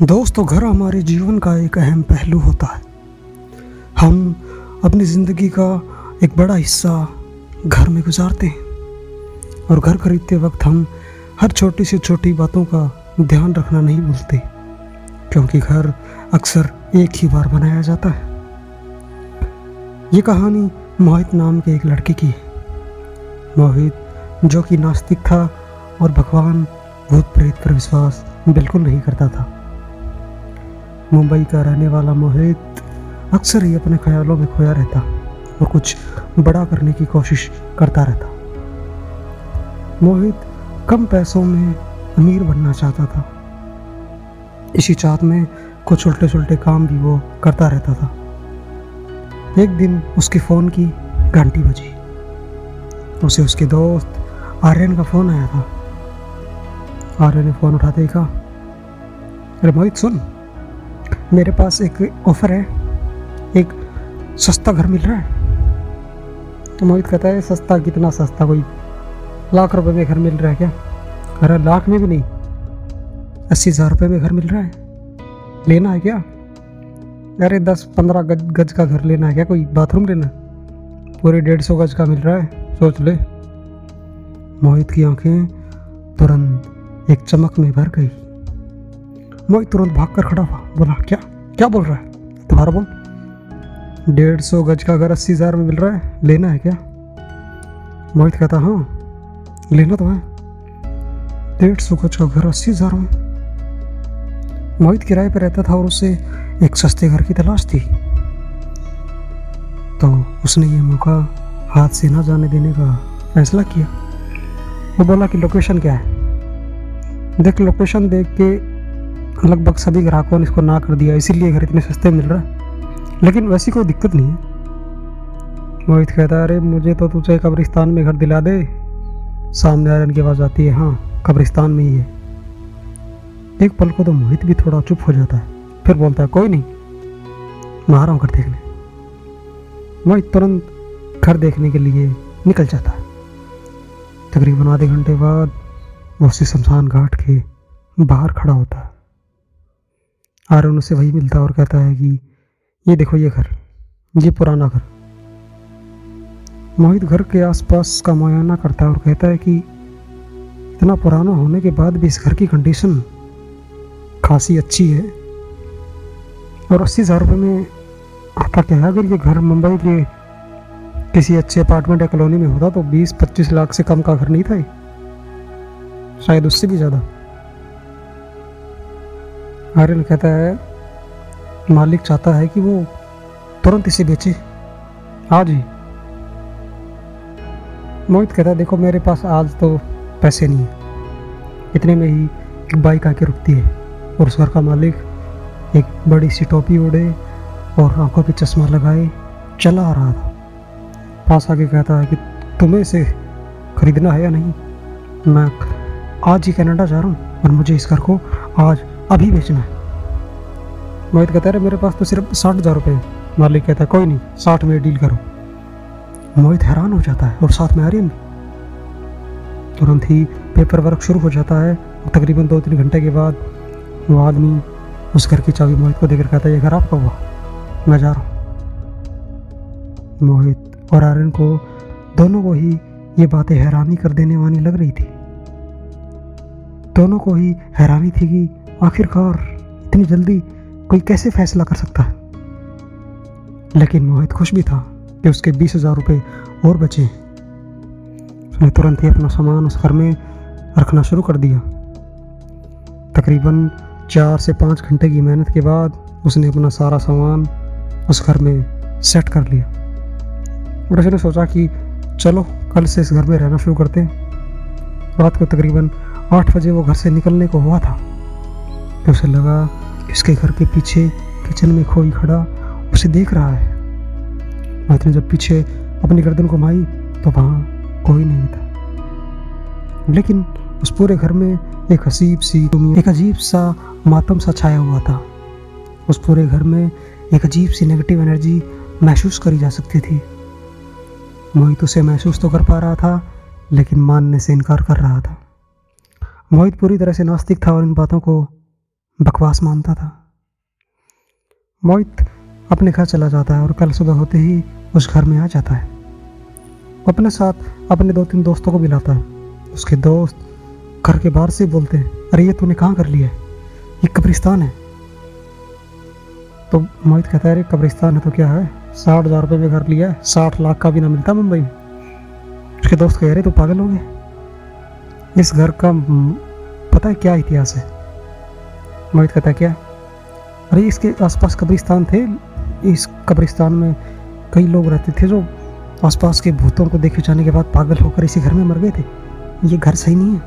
दोस्तों, घर हमारे जीवन का एक अहम पहलू होता है। हम अपनी ज़िंदगी का एक बड़ा हिस्सा घर में गुजारते हैं और घर खरीदते वक्त हम हर छोटी से छोटी बातों का ध्यान रखना नहीं भूलते, क्योंकि घर अक्सर एक ही बार बनाया जाता है। ये कहानी मोहित नाम के एक लड़के की है। मोहित, जो कि नास्तिक था और भगवान भूत प्रेत पर विश्वास बिल्कुल नहीं करता था मुंबई का रहने वाला मोहित अक्सर ही अपने ख्यालों में खोया रहता और कुछ बड़ा करने की कोशिश करता रहता। मोहित कम पैसों में अमीर बनना चाहता था। इसी चाहत में कुछ उल्टे सुलटे काम भी वो करता रहता था। एक दिन उसके फ़ोन की घंटी बजी। उसे उसके दोस्त आर्यन का फ़ोन आया था। आर्यन ने फ़ोन उठाते ही कहा, अरे मोहित, सुन। मेरे पास एक ऑफ़र है। एक सस्ता घर मिल रहा है। तो मोहित कहता है, सस्ता कितना सस्ता? कोई लाख रुपए में घर मिल रहा है क्या? अरे लाख में भी नहीं। अस्सी हज़ार रुपये में घर मिल रहा है। लेना है क्या? अरे दस पंद्रह गज गज का घर लेना है क्या? कोई बाथरूम लेना पूरे डेढ़ सौ गज का मिल रहा है। सोच ले। मोहित की आँखें तुरंत एक चमक में भर गई। मोहित तुरंत भाग कर खड़ा हुआ। बोला, क्या? क्या बोल रहा है? दोबारा बोल। डेढ़ सौ गज का घर अस्सी हज़ार में मिल रहा है, लेना है क्या? मोहित कहता हाँ लेना तो है। डेढ़ सौ गज का घर अस्सी हज़ार में मोहित किराए पर रहता था और उसे एक सस्ते घर की तलाश थी। तो उसने ये मौका हाथ से ना जाने देने का फैसला किया। वो बोला कि, लोकेशन क्या है? देख, लोकेशन देख के लगभग सभी ग्राहकों ने इसको ना कर दिया, इसीलिए घर इतने सस्ते मिल रहा। लेकिन वैसी कोई दिक्कत नहीं है। मोहित कहता है अरे, मुझे तो तुझे कब्रिस्तान में घर दिला दे। सामने आयरन की आवाज़ आती है हाँ कब्रिस्तान में ही है। एक पल को तो मोहित भी थोड़ा चुप हो जाता है, फिर बोलता है, कोई नहीं, मैं आ रहा हूँ घर देखने। मोहित तुरंत घर देखने के लिए निकल जाता है। तकरीबन आधे घंटे बाद वो उसी शमशान घाट के बाहर खड़ा होता है। आर्यन उसे वही मिलता है और कहता है कि, ये देखो ये घर, ये पुराना घर। मोहित घर के आसपास का मुआयना करता है और कहता है कि, इतना पुराना होने के बाद भी इस घर की कंडीशन खासी अच्छी है। और अस्सी हज़ार रुपये में आता क्या है? अगर ये घर मुंबई के किसी अच्छे अपार्टमेंट या कॉलोनी में होता तो बीस पच्चीस लाख से कम का घर नहीं था शायद उससे भी ज़्यादा। आर्यन कहता है, मालिक चाहता है कि वो तुरंत इसे बेचे। आज ही मोहित कहता है, देखो, मेरे पास आज तो पैसे नहीं है। इतने में ही एक बाइक आके रुकती है और उस घर का मालिक एक बड़ी सी टोपी ओढ़े और आँखों पे चश्मा लगाए, चला आ रहा था। पास आके कहता है कि, तुम्हें इसे खरीदना है या नहीं? मैं आज ही कनाडा जा रहा हूँ और मुझे इस घर को आज अभी बेचना है। मोहित कहता है मेरे पास तो सिर्फ़ साठ हज़ार रुपये मालिक कहता है, कोई नहीं, साठ में डील करो। मोहित हैरान हो जाता है और साथ में आर्यन तुरंत ही पेपर वर्क शुरू हो जाता है। तकरीबन दो तीन घंटे के बाद वो आदमी उस घर की चाबी मोहित को देकर कहता है, ये घर आपका हुआ। मैं जा रहा हूँ। मोहित और आर्यन को दोनों को ही ये बातें हैरानी कर देने वाली लग रही थी। दोनों को ही हैरानी थी कि आखिरकार इतनी जल्दी कोई कैसे फैसला कर सकता है? लेकिन मोहित खुश भी था कि उसके बीस हज़ार रुपये और बचे। उसने तुरंत ही अपना सामान उस घर में रखना शुरू कर दिया। तकरीबन चार से पाँच घंटे की मेहनत के बाद उसने अपना सारा सामान उस घर में सेट कर लिया। और उसने सोचा कि चलो, कल से इस घर में रहना शुरू करते हैं। रात को तकरीबन आठ बजे वो घर से निकलने को हुआ था। तो उसे लगा कि उसके घर के पीछे किचन में खोई खड़ा उसे देख रहा है। ने जब पीछे अपनी गर्दन को माई तो वहाँ कोई नहीं था। लेकिन उस पूरे घर में एक अजीब सी एक अजीब सा मातम सा छाया हुआ था। उस पूरे घर में एक अजीब सी नेगेटिव एनर्जी महसूस करी जा सकती थी। मोहित उसे महसूस तो कर पा रहा था, लेकिन मानने से इनकार कर रहा था। मोहित पूरी तरह से नास्तिक था और इन बातों को बकवास मानता था। मोहित अपने घर चला जाता है और कल सुबह होते ही उस घर में आ जाता है। अपने साथ अपने दो तीन दोस्तों को भी लाता है। उसके दोस्त घर के बाहर से बोलते हैं, अरे ये तूने कहाँ कर लिया है? ये कब्रिस्तान है। तो मोहित कहता है, अरे कब्रिस्तान है तो क्या है? साठ हज़ार रुपये में घर लिया है, साठ लाख का भी ना मिलता मुंबई में? उसके दोस्त कह रहे तो पागल हो गए। इस घर का पता है क्या इतिहास है? मोहित कहता क्या? अरे, इसके आसपास कब्रिस्तान थे। इस कब्रिस्तान में कई लोग रहते थे जो आसपास के भूतों को देखे जाने के बाद पागल होकर इसी घर में मर गए थे। ये घर सही नहीं है।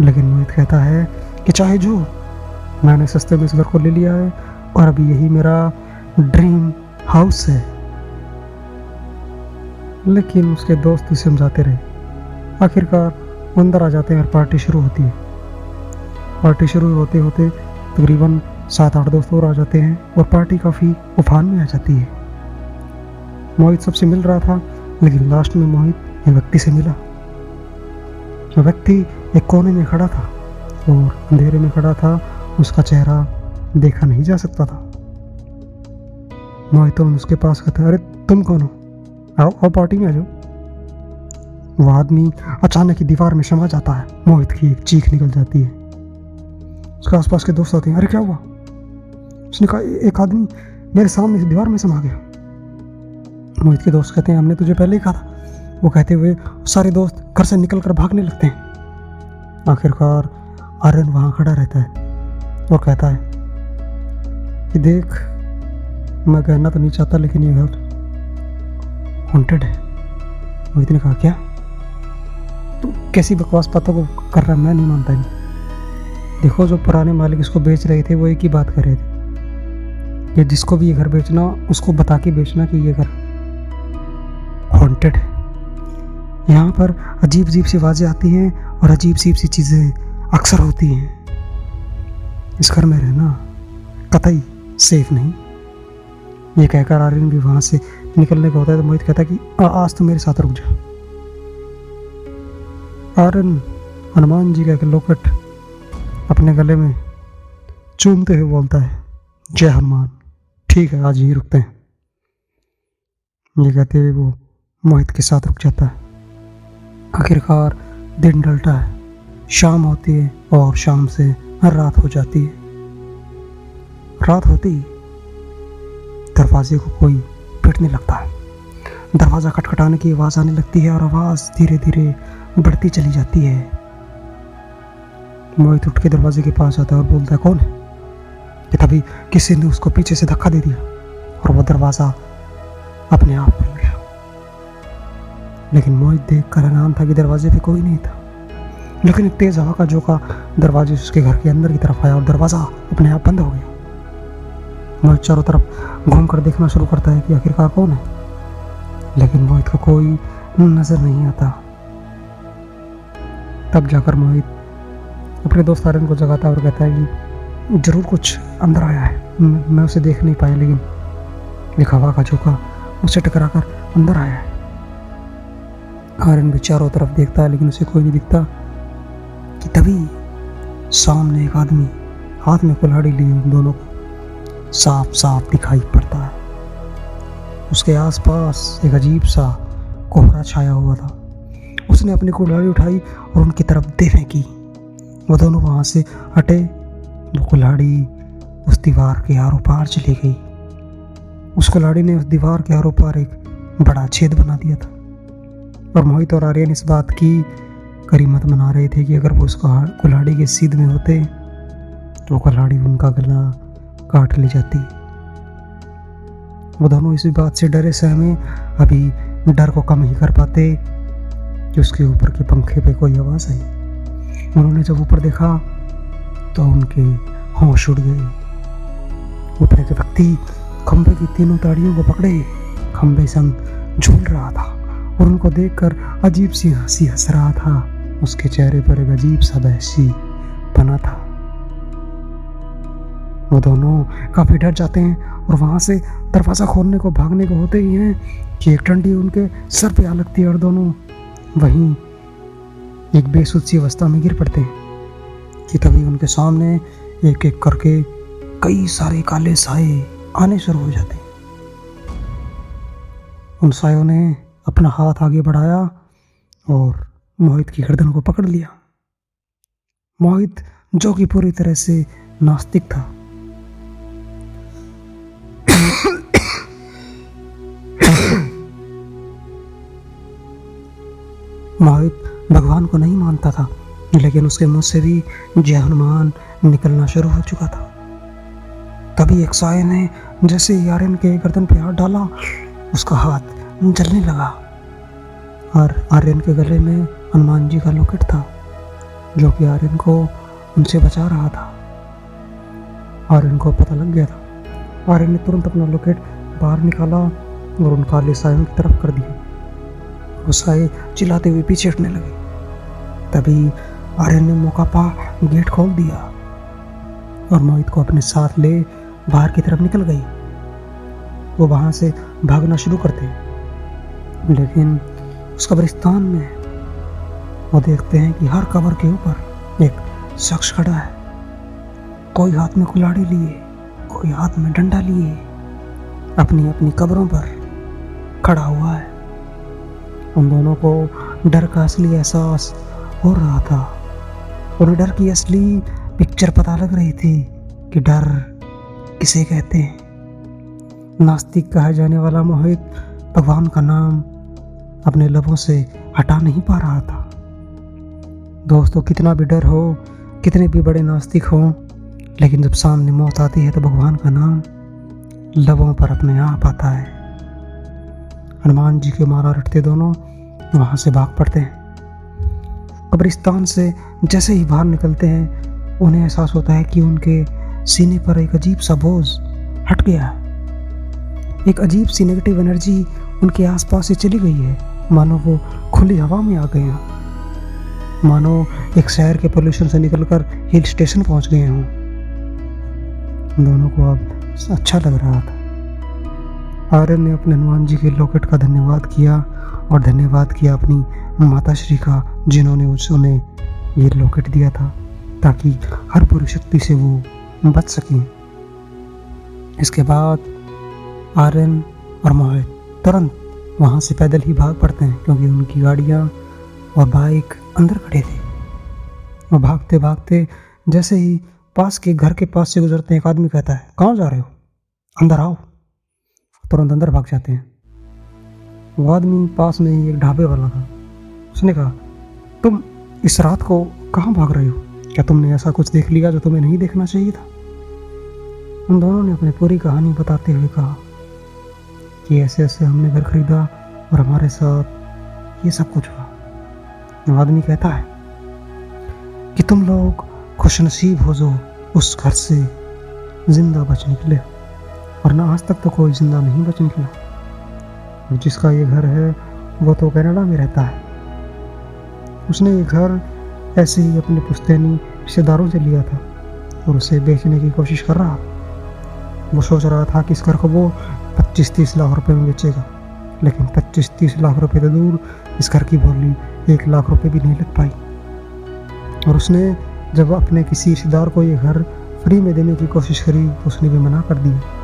लेकिन मोहित कहता है कि चाहे जो, मैंने सस्ते में इस घर को ले लिया है और अभी यही मेरा ड्रीम हाउस है। लेकिन उसके दोस्त उसे समझाते रहे। आखिरकार अंदर आ जाते हैं और पार्टी शुरू होती है। पार्टी शुरू होते होते तकरीबन सात आठ दोस्त और आ जाते हैं और पार्टी काफ़ी उफान में आ जाती है। मोहित सबसे मिल रहा था, लेकिन लास्ट में मोहित एक व्यक्ति से मिला। व्यक्ति एक कोने में खड़ा था और अंधेरे में खड़ा था। उसका चेहरा देखा नहीं जा सकता था। मोहित उसके पास कहता अरे, तुम कौन हो? आओ आओ पार्टी में आ जाओ। वो आदमी अचानक ही दीवार में समा जाता है। मोहित की एक चीख निकल जाती है। उसके आसपास के दोस्त आते हैं, अरे, क्या हुआ? उसने कहा एक आदमी मेरे सामने दीवार में समा गया। मोहित के दोस्त कहते हैं, हमने तुझे पहले ही कहा था। वो कहते हुए सारे दोस्त घर से निकल कर भागने लगते हैं। आखिरकार आर्यन वहाँ खड़ा रहता है और कहता है कि, देख, मैं कहना तो नहीं चाहता, लेकिन ये घर हॉन्टेड है। मोहित ने कहा, क्या? तू कैसी बकवास बातों को कर रहा मैं नहीं मानता नहीं देखो, जो पुराने मालिक इसको बेच रहे थे, वो एक ही बात कर रहे थे। कि जिसको भी ये घर बेचना, उसको बता के बेचना कि ये घर हॉन्टेड है। यहाँ पर अजीब अजीब सी आवाज़ें आती हैं और अजीब अजीब सी चीज़ें अक्सर होती हैं। इस घर में रहना कतई सेफ़ नहीं। ये कहकर आर्यन भी वहाँ से निकलने का होता है तो मोहित कहता है कि आज तो मेरे साथ रुक जा। आर्यन हनुमान जी का एक लोकट अपने गले में चूमते हुए बोलता है, जय हनुमान। ठीक है, आज ही रुकते हैं। ये कहते हुए वो मोहित के साथ रुक जाता है। आखिरकार दिन डलता है, शाम होती है और शाम से हर रात हो जाती है। रात होती दरवाजे को कोई पिटने लगता है। दरवाज़ा खटखटाने की आवाज़ आने लगती है और आवाज़ धीरे धीरे बढ़ती चली जाती है। मोहित उठ के दरवाजे के पास आता है और बोलता है, कौन है? कि तभी किसी ने उसको पीछे से धक्का दे दिया और वो दरवाज़ा अपने आप खुल गया। लेकिन मोहित देख कर हैरान था कि दरवाजे पे कोई नहीं था। लेकिन एक तेज हवा का झोंका दरवाजे से उसके घर के अंदर की तरफ़ आया और दरवाज़ा अपने आप बंद हो गया। मोहित चारों तरफ़ घूम कर देखना शुरू करता है कि आखिरकार कौन है। लेकिन मोहित को कोई नज़र नहीं आता। तब जाकर मोहित अपने दोस्त आर्यन को जगाता है और कहता है कि ज़रूर कुछ अंदर आया है। मैं उसे देख नहीं पाया, लेकिन एक हवा का झोंका उसे टकरा कर अंदर आया है। आर्यन भी चारों तरफ़ देखता है, लेकिन उसे कोई नहीं दिखता कि तभी सामने एक आदमी हाथ में कुल्हाड़ी लिए उन दोनों को साफ़ साफ़ दिखाई पड़ता है। उसके आसपास एक अजीब सा कोहरा छाया हुआ था। उसने अपनी कुल्हाड़ी उठाई और उनकी तरफ़ दे फेंकी वो दोनों वहाँ से हटे। वो कुल्हाड़ी उस दीवार के आरों पार चली गई। उस कुल्हाड़ी ने उस दीवार के आरों पार एक बड़ा छेद बना दिया था। और मोहित और आर्यन इस बात की करीमत मना रहे थे कि अगर वो उस कुल्हाड़ी के सीध में होते तो कुल्हाड़ी उनका गला काट ले जाती। वो दोनों इसी बात से डरे सहमे अभी डर को कम ही कर पाते कि उसके ऊपर के पंखे पे कोई आवाज़ आई। उन्होंने जब ऊपर देखा तो उनके होश उड़ गए। ऊपर के व्यक्ति खंबे की तीनों ताड़ियों को पकड़े। खंबे संग झूल रहा था और उनको देखकर अजीब सी हँसी हंस रहा था। उसके चेहरे पर एक अजीब सा बहसी बना था। वो दोनों काफ़ी डर जाते हैं और वहाँ से दरवाज़ा खोलने को, भागने को होते ही हैं कि एक डंडी उनके सर पे आ लगती है और दोनों वहीं एक बेसुध सी अवस्था में गिर पड़ते हैं कि तभी उनके सामने एक एक करके कई सारे काले साए आने शुरू हो जाते हैं। उन सायों ने अपना हाथ आगे बढ़ाया और मोहित की गर्दन को पकड़ लिया। मोहित जो कि पूरी तरह से नास्तिक था। मोहित भगवान को नहीं मानता था, लेकिन उसके मुँह से भी जय हनुमान निकलना शुरू हो चुका था। तभी एक साय ने जैसे आर्यन के गर्दन पे हाथ डाला, उसका हाथ जलने लगा। और आर्यन के गले में हनुमान जी का लॉकेट था, जो कि आर्यन को उनसे बचा रहा था। आर्यन को पता लग गया था। आर्यन ने तुरंत अपना लॉकेट बाहर निकाला और उन काले सायों की तरफ़ कर दिया। वो साए चिल्लाते हुए पीछे हटने लगे। तभी आर्यन ने मौका पा, गेट खोल दिया और मोहित को अपने साथ ले बाहर की तरफ़ निकल गई। वो वहाँ से भागना शुरू करते लेकिन उस कब्रिस्तान में वो देखते हैं कि हर कबर के ऊपर एक शख्स खड़ा है। कोई हाथ में कुलाड़ी लिए, कोई हाथ में डंडा लिए अपनी अपनी कब्रों पर खड़ा हुआ है। उन दोनों को डर का असली एहसास हो रहा था। और डर की असली पिक्चर पता लग रही थी कि डर किसे कहते हैं। नास्तिक कहा जाने वाला मोहित भगवान का नाम अपने लबों से हटा नहीं पा रहा था। दोस्तों, कितना भी डर हो, कितने भी बड़े नास्तिक हो, लेकिन जब सामने मौत आती है तो भगवान का नाम लबों पर अपने आप आता है। हनुमान जी के मारा रटते दोनों वहाँ से भाग पड़ते हैं। कब्रिस्तान से जैसे ही बाहर निकलते हैं, उन्हें एहसास होता है कि उनके सीने पर एक अजीब सा बोझ हट गया है। एक अजीब सी नेगेटिव एनर्जी उनके आसपास से चली गई है। मानो वो खुली हवा में आ गए हों। मानो एक शहर के पोल्यूशन से निकलकर हिल स्टेशन पहुँच गए हों। दोनों को अब अच्छा लग रहा था। आर्यन ने अपने हनुमान जी के लॉकेट का धन्यवाद किया और धन्यवाद किया अपनी माता श्री का, जिन्होंने उन्हें ये लॉकेट दिया था, ताकि हर बुरी शक्ति से वो बच सकें। इसके बाद आर्यन और मोहित तुरंत वहाँ से पैदल ही भाग पड़ते हैं, क्योंकि उनकी गाड़ियाँ और बाइक अंदर खड़े थे। और भागते भागते जैसे ही पास के घर के पास से गुजरते हैं, एक आदमी कहता है, कहाँ जा रहे हो? अंदर आओ। तुरंत अंदर भाग जाते हैं। वो आदमी पास में ही एक ढाबे वाला था। उसने कहा, तुम इस रात को कहाँ भाग रहे हो? क्या तुमने ऐसा कुछ देख लिया जो तुम्हें नहीं देखना चाहिए था? उन दोनों ने अपनी पूरी कहानी बताते हुए कहा कि ऐसे ऐसे हमने घर खरीदा और हमारे साथ ये सब कुछ हुआ। वो आदमी कहता है कि तुम लोग खुशनसीब हो जो उस घर से ज़िंदा बच निकले और ना आज तक तो कोई ज़िंदा नहीं बच निकला जिसका ये घर है, वो तो कनाडा में रहता है। उसने ये घर ऐसे ही अपने पुश्तैनी रिश्तेदारों से लिया था और उसे बेचने की कोशिश कर रहा। वो सोच रहा था कि इस घर को वो पच्चीस तीस लाख रुपए में बेचेगा, लेकिन पच्चीस तीस लाख रुपए तो दूर इस घर की बोली एक लाख रुपए भी नहीं लग पाई। और उसने जब अपने किसी रिश्तेदार को ये घर फ्री में देने की कोशिश करी तो उसने भी मना कर दिया।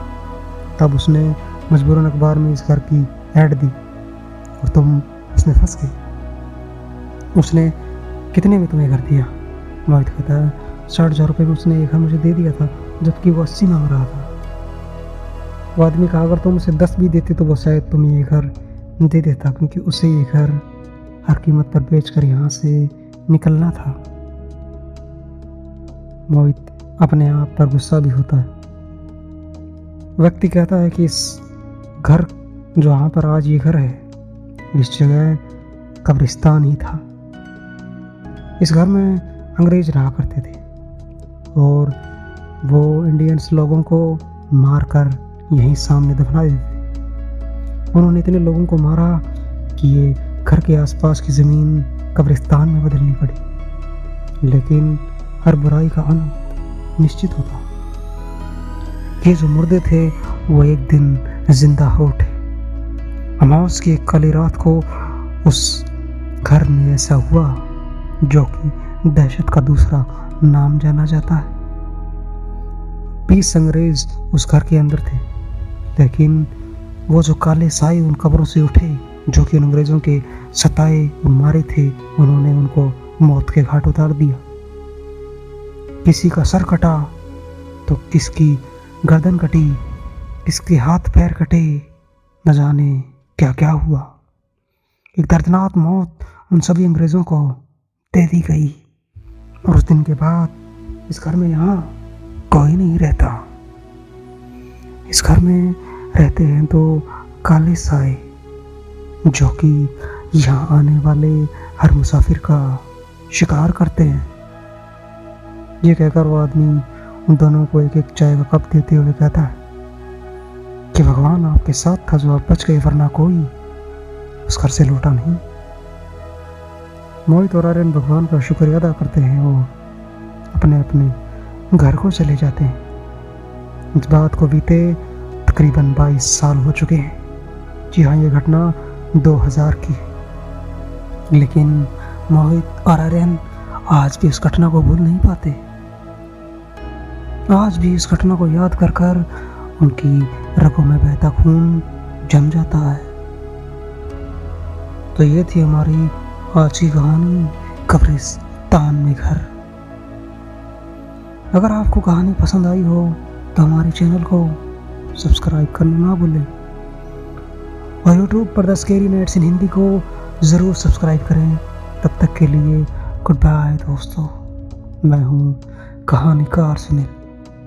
तब उसने मजबूरन अखबार में इस घर की ऐड दी और तुम उसमें फंस गई उसने कितने में तुम्हें घर दिया? मोहित कहता है साठ हज़ार रुपये में उसने ये घर मुझे दे दिया था, जबकि वो अस्सी मांग रहा था। वो आदमी कहा, अगर तुम उसे दस भी देते तो वो शायद तुम ये घर दे देता, क्योंकि उसे ये घर हर कीमत पर बेच कर यहाँ से निकलना था। मोहित अपने आप पर गुस्सा भी होता है। व्यक्ति कहता है कि इस घर जो यहाँ पर आज ये घर है, इस जगह कब्रिस्तान ही था। इस घर में अंग्रेज़ रहा करते थे और वो इंडियंस लोगों को मारकर यहीं सामने दफना देते थे। उन्होंने इतने लोगों को मारा कि ये घर के आसपास की ज़मीन कब्रिस्तान में बदलनी पड़ी। लेकिन हर बुराई का अंत निश्चित होता। ये जो मुर्दे थे, वो एक दिन ज़िंदा हो उठे। अमावस की एक काली रात को उस घर में ऐसा हुआ, जो कि दहशत का दूसरा नाम जाना जाता है। बीस अंग्रेज़ उस घर के अंदर थे, लेकिन वो जो काले साए उन कब्रों से उठे, जो कि उन अंग्रेज़ों के सताए और मारे थे, उन्होंने उनको मौत के घाट उतार दिया। किसी का सर कटा तो किसकी गर्दन कटी, किसके हाथ पैर कटे, न जाने क्या क्या हुआ। एक दर्दनाक मौत उन सभी अंग्रेज़ों को दे दी गई और उस दिन के बाद इस घर में यहाँ कोई नहीं रहता। इस घर में रहते हैं तो काले साए, जो कि यहाँ आने वाले हर मुसाफिर का शिकार करते हैं। ये कहकर वो आदमी दोनों को एक एक चाय का कप देते हुए कहता है कि भगवान आपके साथ था जो आप बच गए, वरना कोई उस घर से लौटा नहीं। मोहित और आर्यन भगवान का शुक्रिया अदा करते हैं, वो अपने अपने घर को चले जाते हैं। इस बात को बीते तकरीबन 22 साल हो चुके हैं। जी हाँ ये घटना 2000 की है। लेकिन मोहित और आर्यन आज भी उस घटना को भूल नहीं पाते। आज भी इस घटना को याद कर कर उनकी रगों में बहता खून जम जाता है। तो ये थी हमारी आज की कहानी, कब्रिस्तान में घर। अगर आपको कहानी पसंद आई हो तो हमारे चैनल को सब्सक्राइब करना ना भूलें। और यूट्यूब पर the scary nights in Hindi को ज़रूर सब्सक्राइब करें। तब तक के लिए गुड बाय दोस्तों। मैं हूँ कहानीकार सुनील।